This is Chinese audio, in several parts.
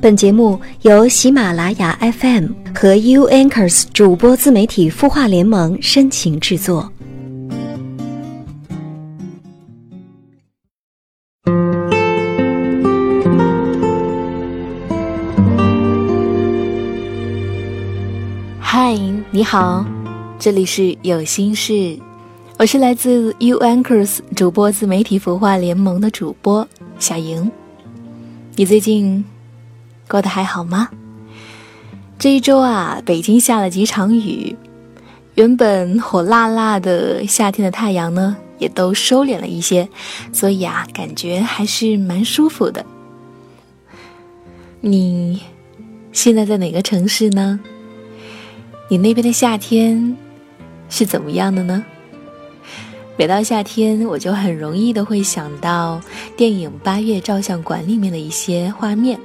本节目由喜马拉雅 FM 和 U Anchors 主播自媒体孵化联盟深情制作。嗨，你好，这里是有心事，我是来自 U Anchors 主播自媒体孵化联盟的主播小莹。你最近？过得还好吗？这一周啊，北京下了几场雨，原本火辣辣的夏天的太阳呢，也都收敛了一些，所以啊，感觉还是蛮舒服的。你现在在哪个城市呢？你那边的夏天是怎么样的呢？每到夏天，我就很容易的会想到电影《八月照相馆》里面的一些画面。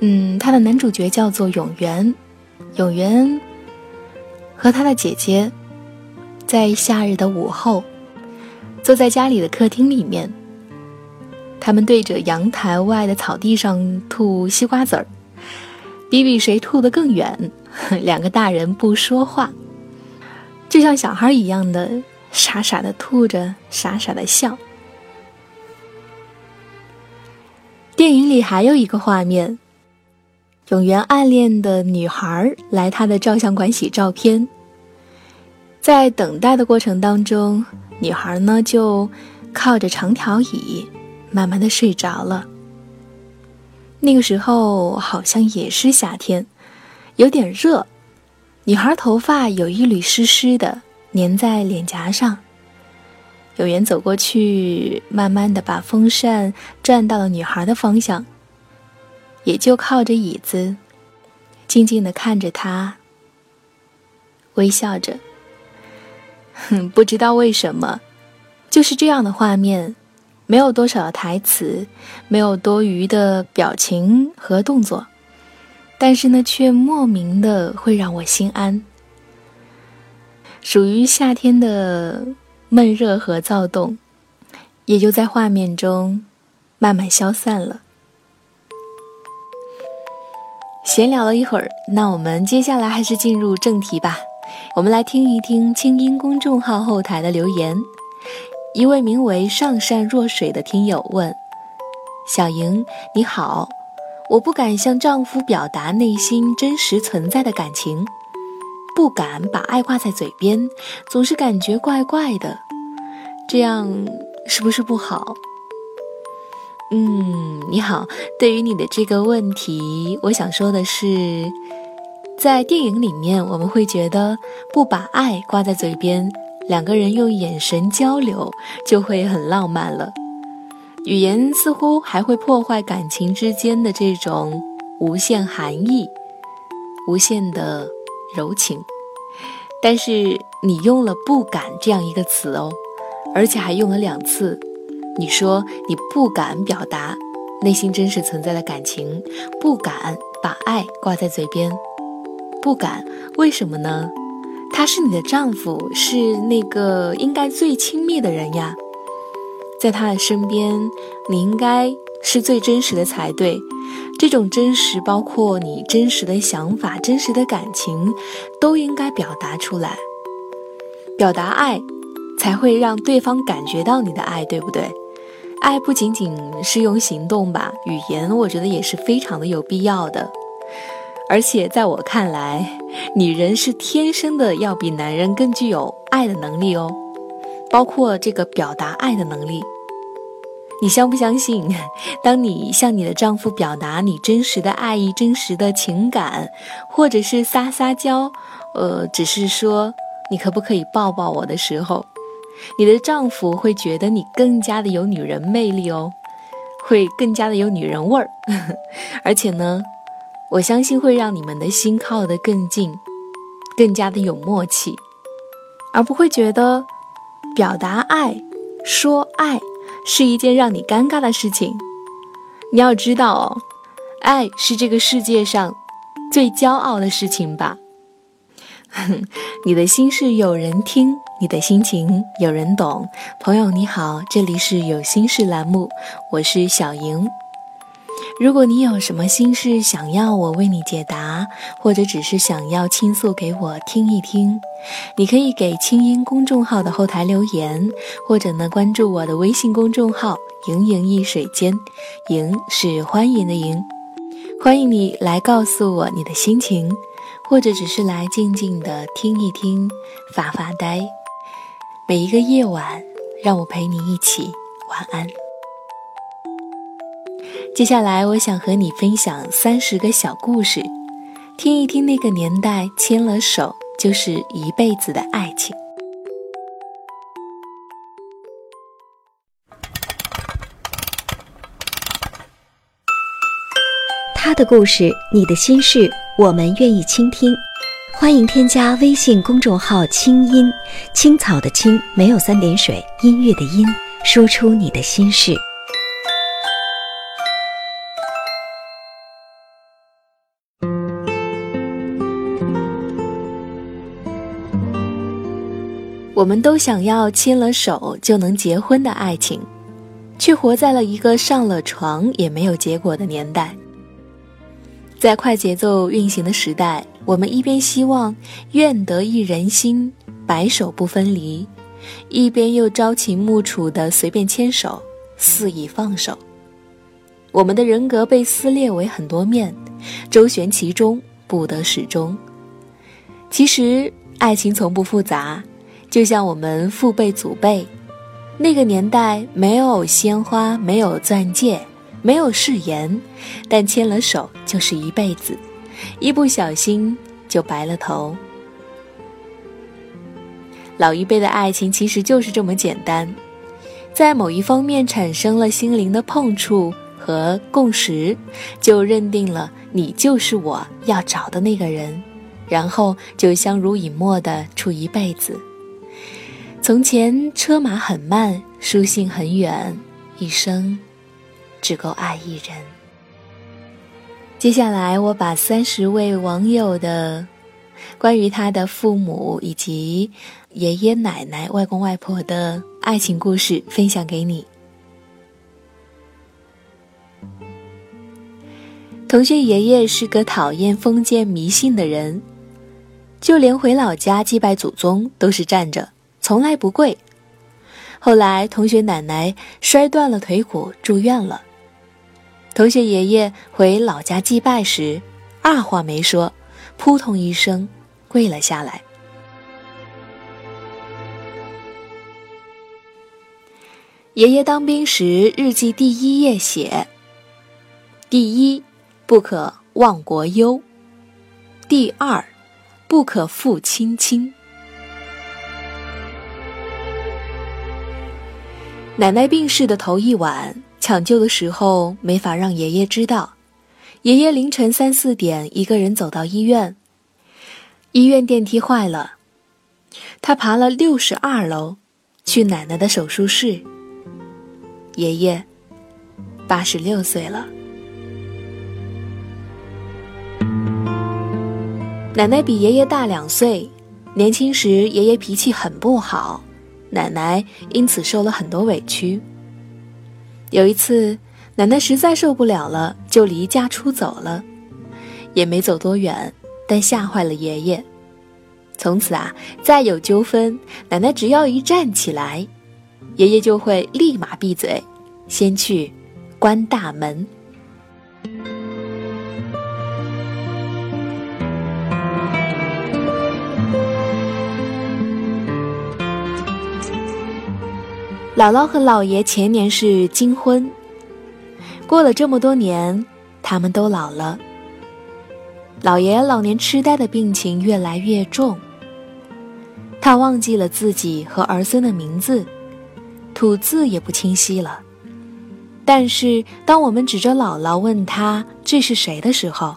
嗯，他的男主角叫做永元，永元和他的姐姐在夏日的午后，坐在家里的客厅里面，他们对着阳台外的草地上吐西瓜籽儿，比比谁吐得更远。两个大人不说话，就像小孩一样的傻傻的吐着，傻傻的笑。电影里还有一个画面。永元暗恋的女孩来他的照相馆洗照片，在等待的过程当中，女孩呢就靠着长条椅，慢慢的睡着了。那个时候好像也是夏天，有点热，女孩头发有一缕湿湿的粘在脸颊上。永元走过去，慢慢的把风扇转到了女孩的方向。也就靠着椅子，静静的看着他，微笑着。哼，不知道为什么，就是这样的画面，没有多少台词，没有多余的表情和动作，但是呢，却莫名的会让我心安。属于夏天的闷热和躁动，也就在画面中慢慢消散了。闲聊了一会儿，那我们接下来还是进入正题吧。我们来听一听清音公众号后台的留言。一位名为“上善若水”的听友问：“小莹，你好，我不敢向丈夫表达内心真实存在的感情，不敢把爱挂在嘴边，总是感觉怪怪的，这样是不是不好？”嗯，你好。对于你的这个问题，我想说的是，在电影里面，我们会觉得不把爱挂在嘴边，两个人用眼神交流就会很浪漫了。语言似乎还会破坏感情之间的这种无限含义、无限的柔情。但是你用了“不敢”这样一个词哦，而且还用了两次。你说你不敢表达内心真实存在的感情，不敢把爱挂在嘴边，不敢，为什么呢？他是你的丈夫，是那个应该最亲密的人呀，在他的身边，你应该是最真实的才对。这种真实，包括你真实的想法、真实的感情，都应该表达出来，表达爱，才会让对方感觉到你的爱，对不对？爱不仅仅是用行动吧，语言我觉得也是非常的有必要的。而且在我看来，女人是天生的要比男人更具有爱的能力哦，包括这个表达爱的能力。你相不相信？当你向你的丈夫表达你真实的爱意、真实的情感，或者是撒撒娇，呃，只是说你可不可以抱抱我的时候。你的丈夫会觉得你更加的有女人魅力哦，会更加的有女人味儿，而且呢，我相信会让你们的心靠得更近，更加的有默契，而不会觉得表达爱、说爱是一件让你尴尬的事情。你要知道哦，爱是这个世界上最骄傲的事情吧。你的心事有人听，你的心情有人懂。朋友你好，这里是有心事栏目，我是小莹。如果你有什么心事想要我为你解答，或者只是想要倾诉给我听一听，你可以给清音公众号的后台留言，或者呢关注我的微信公众号“盈盈一水间”，盈是欢迎的盈，欢迎你来告诉我你的心情，或者只是来静静的听一听，发发呆。每一个夜晚，让我陪你一起晚安。接下来，我想和你分享三十个小故事，听一听那个年代牵了手就是一辈子的爱情。他的故事，你的心事，我们愿意倾听。欢迎添加微信公众号“清音青草”的青没有三点水，音乐的音，说出你的心事。我们都想要牵了手就能结婚的爱情，却活在了一个上了床也没有结果的年代。在快节奏运行的时代，我们一边希望愿得一人心，白首不分离，一边又朝秦暮楚的随便牵手，肆意放手。我们的人格被撕裂为很多面，周旋其中不得始终。其实，爱情从不复杂。就像我们父辈祖辈，那个年代没有鲜花，没有钻戒，没有誓言，但牵了手就是一辈子，一不小心就白了头。老一辈的爱情其实就是这么简单，在某一方面产生了心灵的碰触和共识，就认定了你就是我要找的那个人，然后就相濡以沫的处一辈子。从前车马很慢，书信很远，一生只够爱一人。接下来，我把三十位网友的关于他的父母以及爷爷奶奶、外公外婆的爱情故事分享给你。同学爷爷是个讨厌封建迷信的人，就连回老家祭拜祖宗都是站着。从来不跪。后来，同学奶奶摔断了腿骨住院了。同学爷爷回老家祭拜时，二话没说，扑通一声跪了下来。爷爷当兵时日记第一页写：“第一，不可忘国忧；第二，不可负亲亲。”奶奶病逝的头一晚，抢救的时候没法让爷爷知道。爷爷凌晨三四点一个人走到医院，医院电梯坏了，他爬了六十二楼，去奶奶的手术室。爷爷八十六岁了，奶奶比爷爷大两岁，年轻时爷爷脾气很不好。奶奶因此受了很多委屈。有一次，奶奶实在受不了了，就离家出走了，也没走多远，但吓坏了爷爷。从此啊，再有纠纷，奶奶只要一站起来，爷爷就会立马闭嘴，先去关大门。姥姥和姥爷前年是金婚，过了这么多年，他们都老了。姥爷老年痴呆的病情越来越重，他忘记了自己和儿孙的名字，吐字也不清晰了。但是，当我们指着姥姥问他这是谁的时候，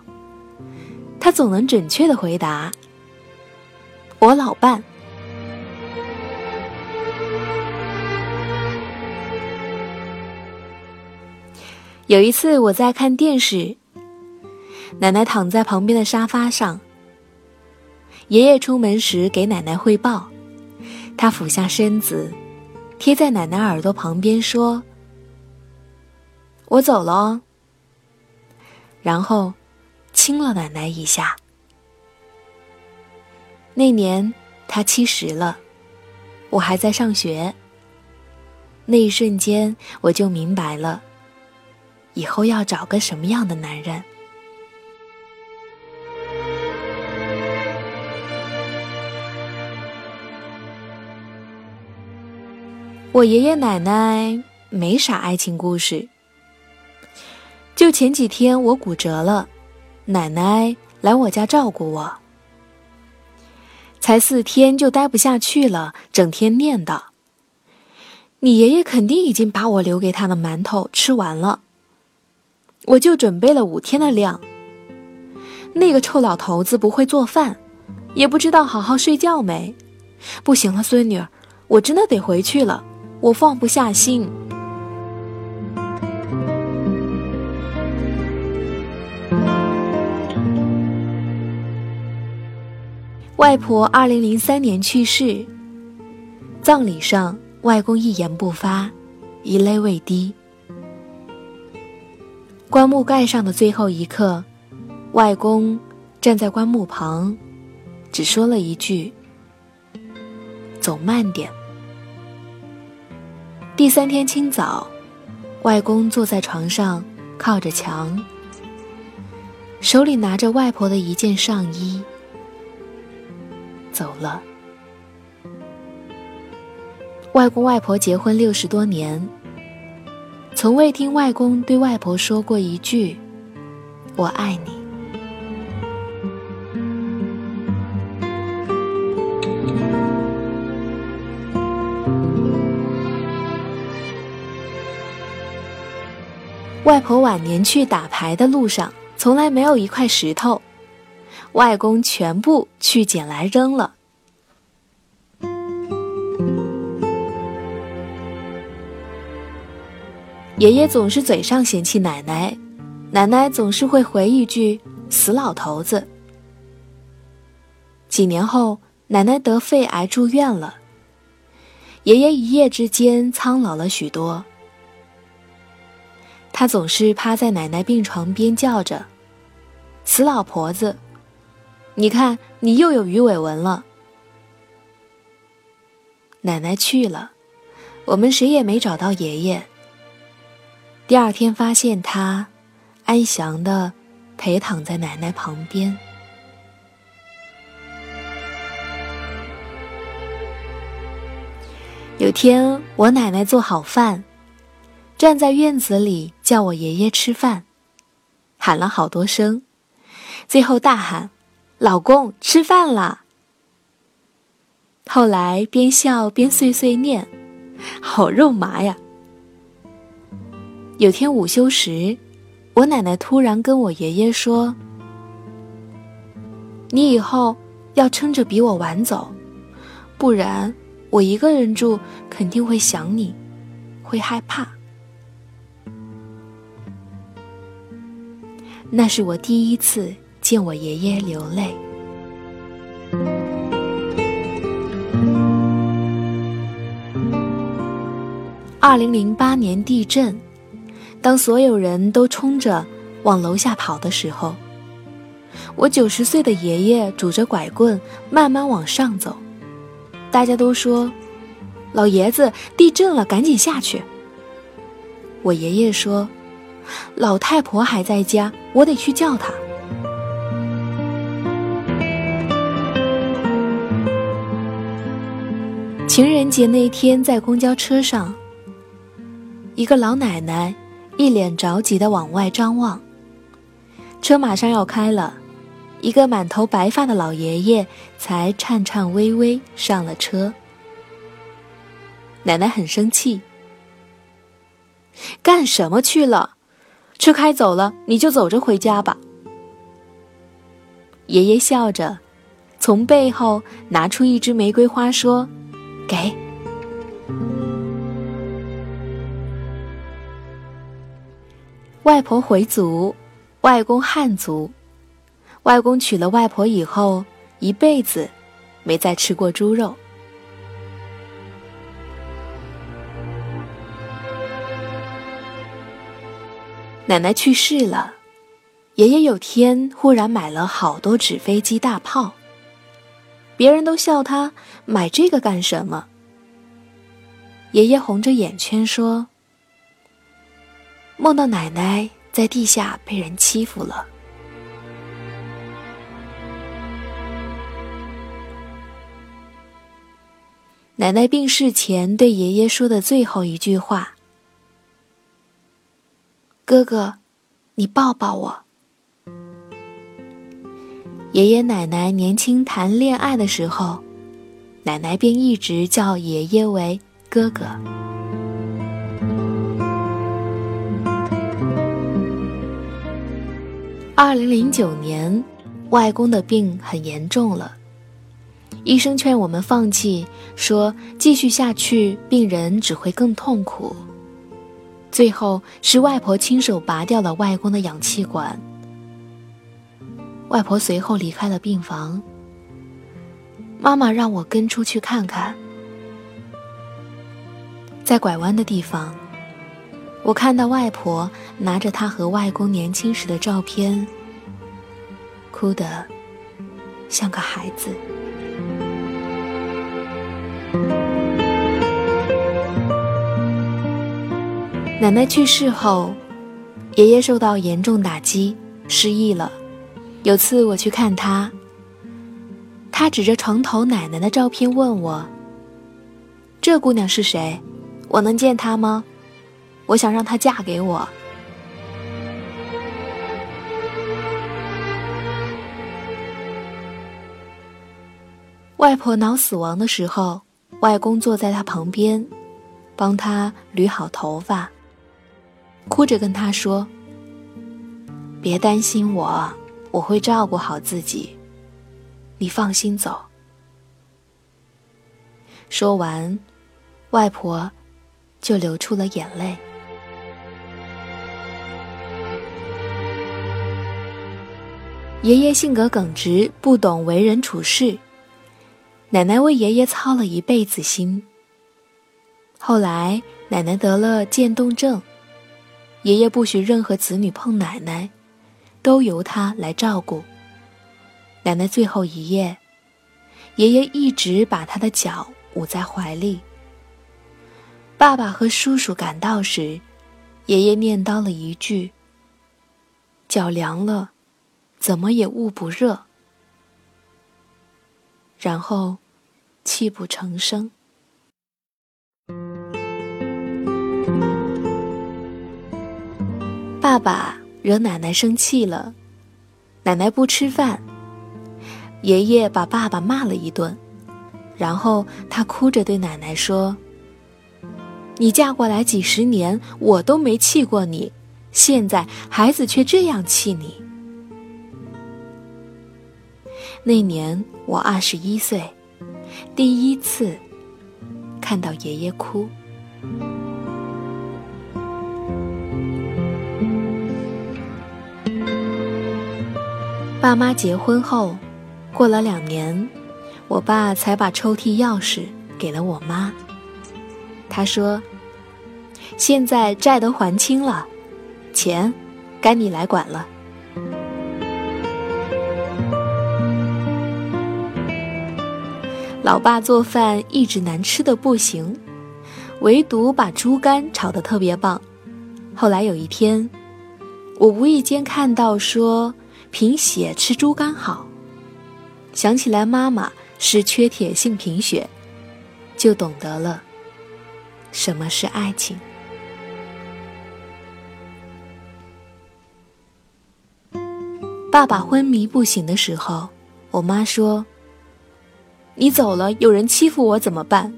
他总能准确的回答：“我老伴。”有一次，我在看电视，奶奶躺在旁边的沙发上。爷爷出门时给奶奶汇报，他俯下身子，贴在奶奶耳朵旁边说：“我走了哦。”然后亲了奶奶一下。那年他七十了，我还在上学。那一瞬间，我就明白了，以后要找个什么样的男人。我爷爷奶奶没啥爱情故事。就前几天我骨折了，奶奶来我家照顾我。才四天就待不下去了，整天念叨：“你爷爷肯定已经把我留给他的馒头吃完了。”我就准备了五天的量。那个臭老头子不会做饭，也不知道好好睡觉没。不行了，孙女儿，我真的得回去了。我放不下心。外婆二零零三年去世，葬礼上，外公一言不发，一泪未滴。棺木盖上的最后一刻，外公站在棺木旁，只说了一句：“走慢点。”第三天清早，外公坐在床上，靠着墙，手里拿着外婆的一件上衣，走了。外公外婆结婚六十多年，从未听外公对外婆说过一句“我爱你”。外婆晚年去打牌的路上，从来没有一块石头，外公全部去捡来扔了。爷爷总是嘴上嫌弃奶奶，奶奶总是会回一句“死老头子”。几年后，奶奶得肺癌住院了，爷爷一夜之间苍老了许多。他总是趴在奶奶病床边叫着：“死老婆子，你看你又有鱼尾纹了。”奶奶去了，我们谁也没找到爷爷。第二天发现他安详的陪躺在奶奶旁边。有天我奶奶做好饭。站在院子里叫我爷爷吃饭，喊了好多声，最后大喊：“老公吃饭啦！”后来边笑边碎碎念：“好肉麻呀！”有天午休时，我奶奶突然跟我爷爷说：“你以后要撑着比我晚走，不然我一个人住肯定会想你，会害怕。”那是我第一次见我爷爷流泪。二零零八年地震，当所有人都冲着往楼下跑的时候，我九十岁的爷爷拄着拐棍慢慢往上走。大家都说：“老爷子，地震了，赶紧下去。”我爷爷说。老太婆还在家，我得去叫她。情人节那天，在公交车上，一个老奶奶一脸着急的往外张望。车马上要开了，一个满头白发的老爷爷才颤颤巍巍上了车。奶奶很生气：“干什么去了？”车开走了，你就走着回家吧。爷爷笑着，从背后拿出一支玫瑰花，说：“给。”外婆回族，外公汉族。外公娶了外婆以后，一辈子没再吃过猪肉。奶奶去世了，爷爷有天忽然买了好多纸飞机、大炮，别人都笑他买这个干什么。爷爷红着眼圈说：“梦到奶奶在地下被人欺负了。”奶奶病逝前对爷爷说的最后一句话：“哥哥，你抱抱我。”爷爷奶奶年轻谈恋爱的时候，奶奶便一直叫爷爷为哥哥。二零零九年，外公的病很严重了。医生劝我们放弃，说继续下去，病人只会更痛苦。最后是外婆亲手拔掉了外公的氧气管。外婆随后离开了病房。妈妈让我跟出去看看，在拐弯的地方，我看到外婆拿着她和外公年轻时的照片，哭得像个孩子。奶奶去世后，爷爷受到严重打击，失忆了。有次我去看他，他指着床头奶奶的照片问我：“这姑娘是谁？我能见她吗？我想让她嫁给我。”外婆脑死亡的时候，外公坐在她旁边，帮她捋好头发。哭着跟她说：“别担心我，我会照顾好自己，你放心走。”说完，外婆就流出了眼泪。爷爷性格耿直，不懂为人处事，奶奶为爷爷操了一辈子心。后来，奶奶得了渐冻症。爷爷不许任何子女碰奶奶，都由他来照顾。奶奶最后一夜，爷爷一直把他的脚捂在怀里。爸爸和叔叔赶到时，爷爷念叨了一句：“脚凉了，怎么也捂不热。”然后，泣不成声。爸爸惹奶奶生气了，奶奶不吃饭。爷爷把爸爸骂了一顿，然后他哭着对奶奶说：“你嫁过来几十年，我都没气过你，现在孩子却这样气你。”那年我二十一岁，第一次看到爷爷哭。爸妈结婚后，过了两年，我爸才把抽屉钥匙给了我妈。他说：“现在债都还清了，钱该你来管了。”老爸做饭一直难吃的不行，唯独把猪肝炒得特别棒。后来有一天，我无意间看到说。贫血吃猪肝好，想起来妈妈是缺铁性贫血，就懂得了什么是爱情。爸爸昏迷不醒的时候，我妈说：“你走了，有人欺负我怎么办？”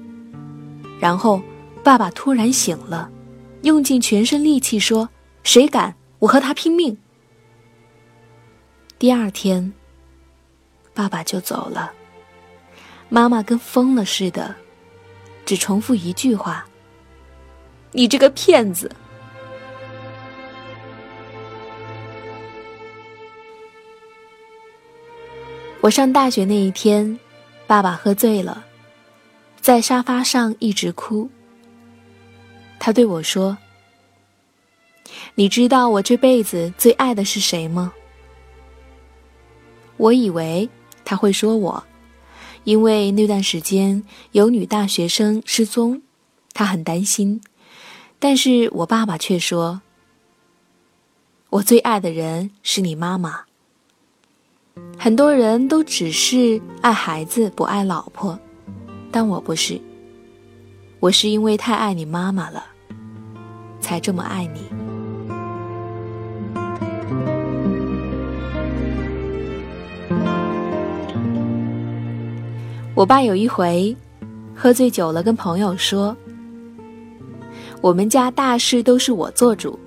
然后爸爸突然醒了，用尽全身力气说：“谁敢，我和他拼命！”第二天，爸爸就走了。妈妈跟疯了似的，只重复一句话：“你这个骗子！”我上大学那一天，爸爸喝醉了，在沙发上一直哭。他对我说：“你知道我这辈子最爱的是谁吗？”我以为他会说我，因为那段时间有女大学生失踪，他很担心。但是我爸爸却说：“我最爱的人是你妈妈。”很多人都只是爱孩子不爱老婆，但我不是。我是因为太爱你妈妈了，才这么爱你。我爸有一回喝醉酒了，跟朋友说：“我们家大事都是我做主，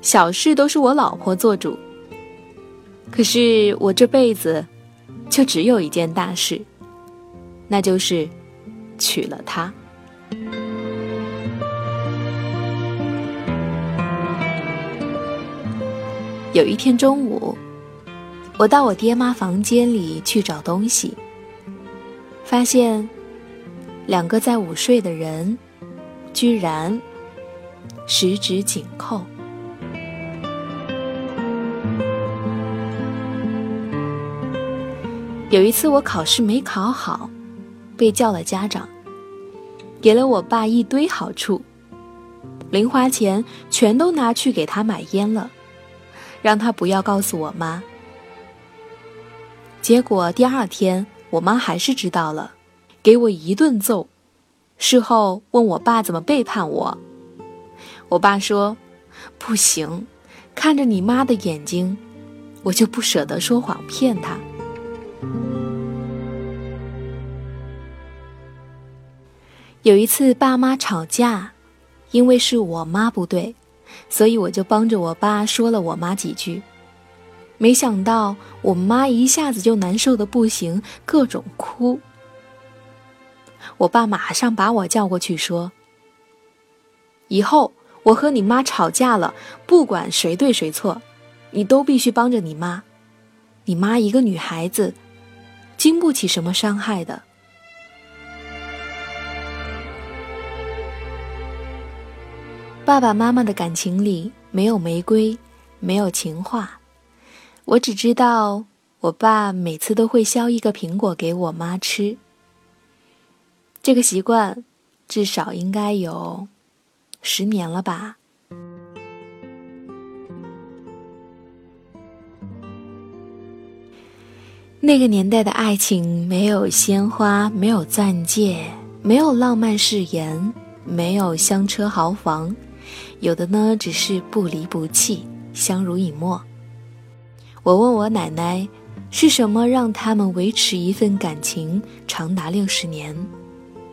小事都是我老婆做主。可是我这辈子就只有一件大事，那就是娶了她。”有一天中午，我到我爹妈房间里去找东西。发现，两个在午睡的人，居然十指紧扣。有一次我考试没考好，被叫了家长，给了我爸一堆好处，零花钱全都拿去给他买烟了，让他不要告诉我妈。结果第二天。我妈还是知道了，给我一顿揍。事后问我爸怎么背叛我，我爸说：“不行，看着你妈的眼睛，我就不舍得说谎骗她。”有一次爸妈吵架，因为是我妈不对，所以我就帮着我爸说了我妈几句。没想到我妈一下子就难受的不行，各种哭。我爸马上把我叫过去说：“以后我和你妈吵架了，不管谁对谁错，你都必须帮着你妈。你妈一个女孩子，经不起什么伤害的。”爸爸妈妈的感情里没有玫瑰，没有情话。我只知道，我爸每次都会削一个苹果给我妈吃。这个习惯至少应该有十年了吧。那个年代的爱情没有鲜花，没有钻戒，没有浪漫誓言，没有香车豪房，有的呢只是不离不弃，相濡以沫。我问我奶奶，是什么让他们维持一份感情长达六十年？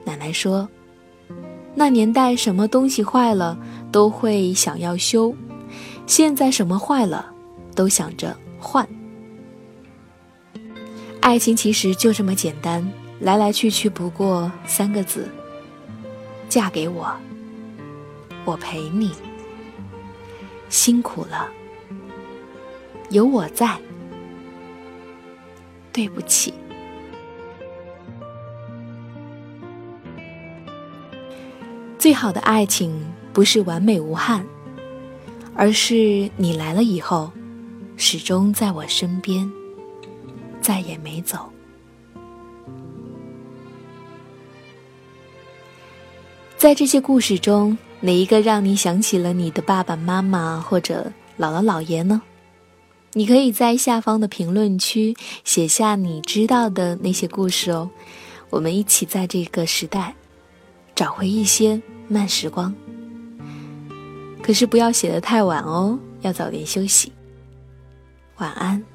奶奶说，那年代什么东西坏了都会想要修，现在什么坏了都想着换。爱情其实就这么简单，来来去去不过三个字：嫁给我，我陪你，辛苦了。有我在，对不起。最好的爱情不是完美无憾，而是你来了以后，始终在我身边，再也没走。在这些故事中，哪一个让你想起了你的爸爸妈妈或者姥姥姥爷呢？你可以在下方的评论区写下你知道的那些故事哦，我们一起在这个时代找回一些慢时光。可是不要写的太晚哦，要早点休息。晚安。